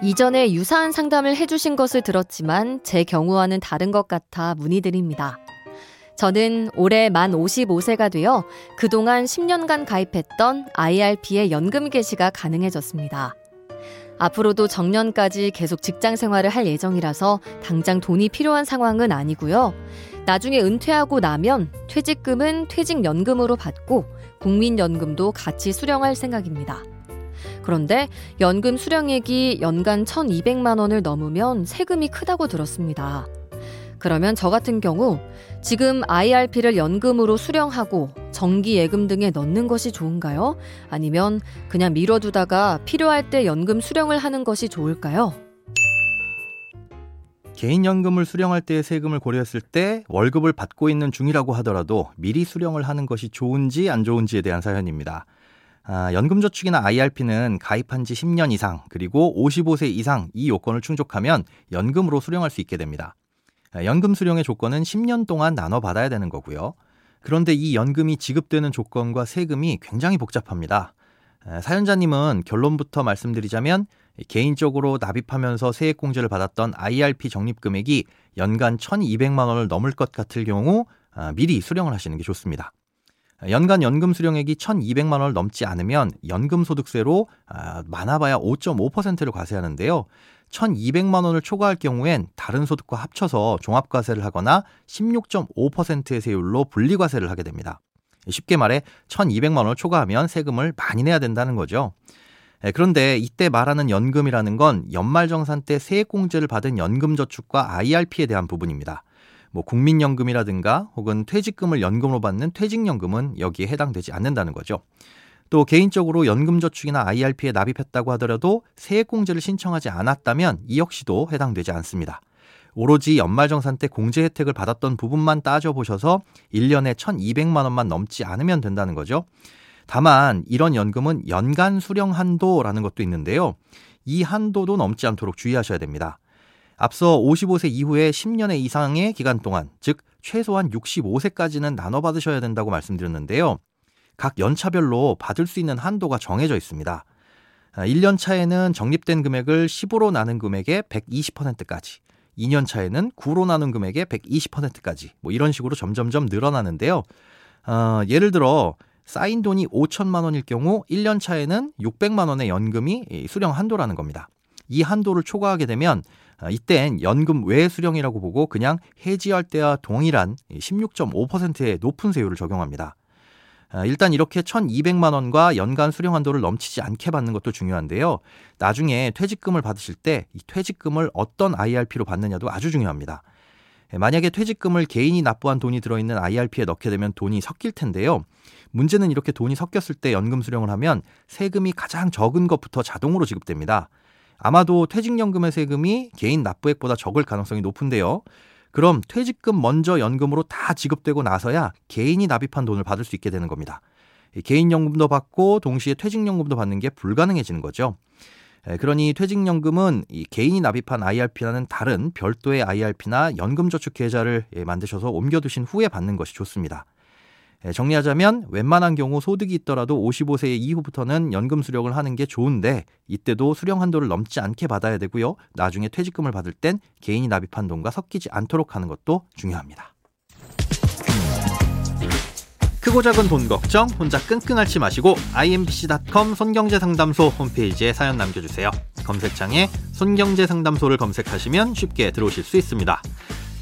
이전에 유사한 상담을 해주신 것을 들었지만 제 경우와는 다른 것 같아 문의드립니다. 저는 올해 만 55세가 되어 그동안 10년간 가입했던 IRP의 연금 개시가 가능해졌습니다. 앞으로도 정년까지 계속 직장 생활을 할 예정이라서 당장 돈이 필요한 상황은 아니고요. 나중에 은퇴하고 나면 퇴직금은 퇴직연금으로 받고 국민연금도 같이 수령할 생각입니다. 그런데 연금 수령액이 연간 1,200만 원을 넘으면 세금이 크다고 들었습니다. 그러면 저 같은 경우 지금 IRP를 연금으로 수령하고 정기 예금 등에 넣는 것이 좋은가요? 아니면 그냥 미뤄두다가 필요할 때 연금 수령을 하는 것이 좋을까요? 개인연금을 수령할 때의 세금을 고려했을 때 월급을 받고 있는 중이라고 하더라도 미리 수령을 하는 것이 좋은지 안 좋은지에 대한 사연입니다. 아, 연금저축이나 IRP는 가입한 지 10년 이상 그리고 55세 이상 이 요건을 충족하면 연금으로 수령할 수 있게 됩니다. 아, 연금 수령의 조건은 10년 동안 나눠 받아야 되는 거고요. 그런데 이 연금이 지급되는 조건과 세금이 굉장히 복잡합니다. 아, 사연자님은 결론부터 말씀드리자면 개인적으로 납입하면서 세액공제를 받았던 IRP 적립금액이 연간 1,200만 원을 넘을 것 같을 경우 아, 미리 수령을 하시는 게 좋습니다. 연간 연금 수령액이 1,200만 원을 넘지 않으면 연금소득세로 많아봐야 5.5%를 과세하는데요. 1,200만 원을 초과할 경우엔 다른 소득과 합쳐서 종합과세를 하거나 16.5%의 세율로 분리과세를 하게 됩니다. 쉽게 말해 1,200만 원을 초과하면 세금을 많이 내야 된다는 거죠. 예, 그런데 이때 말하는 연금이라는 건 연말정산 때 세액공제를 받은 연금저축과 IRP에 대한 부분입니다. 뭐 국민연금이라든가 혹은 퇴직금을 연금으로 받는 퇴직연금은 여기에 해당되지 않는다는 거죠. 또 개인적으로 연금저축이나 IRP에 납입했다고 하더라도 세액공제를 신청하지 않았다면 이 역시도 해당되지 않습니다. 오로지 연말정산 때 공제 혜택을 받았던 부분만 따져보셔서 1년에 1,200만 원만 넘지 않으면 된다는 거죠. 다만 이런 연금은 연간 수령 한도라는 것도 있는데요. 이 한도도 넘지 않도록 주의하셔야 됩니다. 앞서 55세 이후에 10년의 이상의 기간 동안, 즉 최소한 65세까지는 나눠 받으셔야 된다고 말씀드렸는데요. 각 연차별로 받을 수 있는 한도가 정해져 있습니다. 1년 아, 차에는 적립된 금액을 10으로 나눈 금액의 120%까지, 2년 차에는 9로 나눈 금액의 120%까지, 뭐 이런 식으로 점점점 늘어나는데요. 어, 예를 들어 쌓인 돈이 5천만 원일 경우 1년 차에는 600만 원의 연금이 수령 한도라는 겁니다. 이 한도를 초과하게 되면 아, 이땐 연금 외 수령이라고 보고 그냥 해지할 때와 동일한 16.5%의 높은 세율을 적용합니다. 아, 일단 이렇게 1,200만 원과 연간 수령 한도를 넘치지 않게 받는 것도 중요한데요. 나중에 퇴직금을 받으실 때 이 퇴직금을 어떤 IRP로 받느냐도 아주 중요합니다. 예, 만약에 퇴직금을 개인이 납부한 돈이 들어있는 IRP에 넣게 되면 돈이 섞일 텐데요. 문제는 이렇게 돈이 섞였을 때 연금 수령을 하면 세금이 가장 적은 것부터 자동으로 지급됩니다. 아마도 퇴직연금의 세금이 개인 납부액보다 적을 가능성이 높은데요. 그럼 퇴직금 먼저 연금으로 다 지급되고 나서야 개인이 납입한 돈을 받을 수 있게 되는 겁니다. 개인연금도 받고 동시에 퇴직연금도 받는 게 불가능해지는 거죠. 그러니 퇴직연금은 개인이 납입한 IRP와는 다른 별도의 IRP나 연금저축 계좌를 예, 만드셔서 옮겨두신 후에 받는 것이 좋습니다. 예, 정리하자면 웬만한 경우 소득이 있더라도 55세 이후부터는 연금 수령을 하는 게 좋은데 이때도 수령 한도를 넘지 않게 받아야 되고요. 나중에 퇴직금을 받을 땐 개인이 납입한 돈과 섞이지 않도록 하는 것도 중요합니다. 크고 작은 돈 걱정 혼자 끙끙 앓지 마시고 imbc.com 손경제상담소 홈페이지에 사연 남겨주세요. 검색창에 손경제상담소를 검색하시면 쉽게 들어오실 수 있습니다.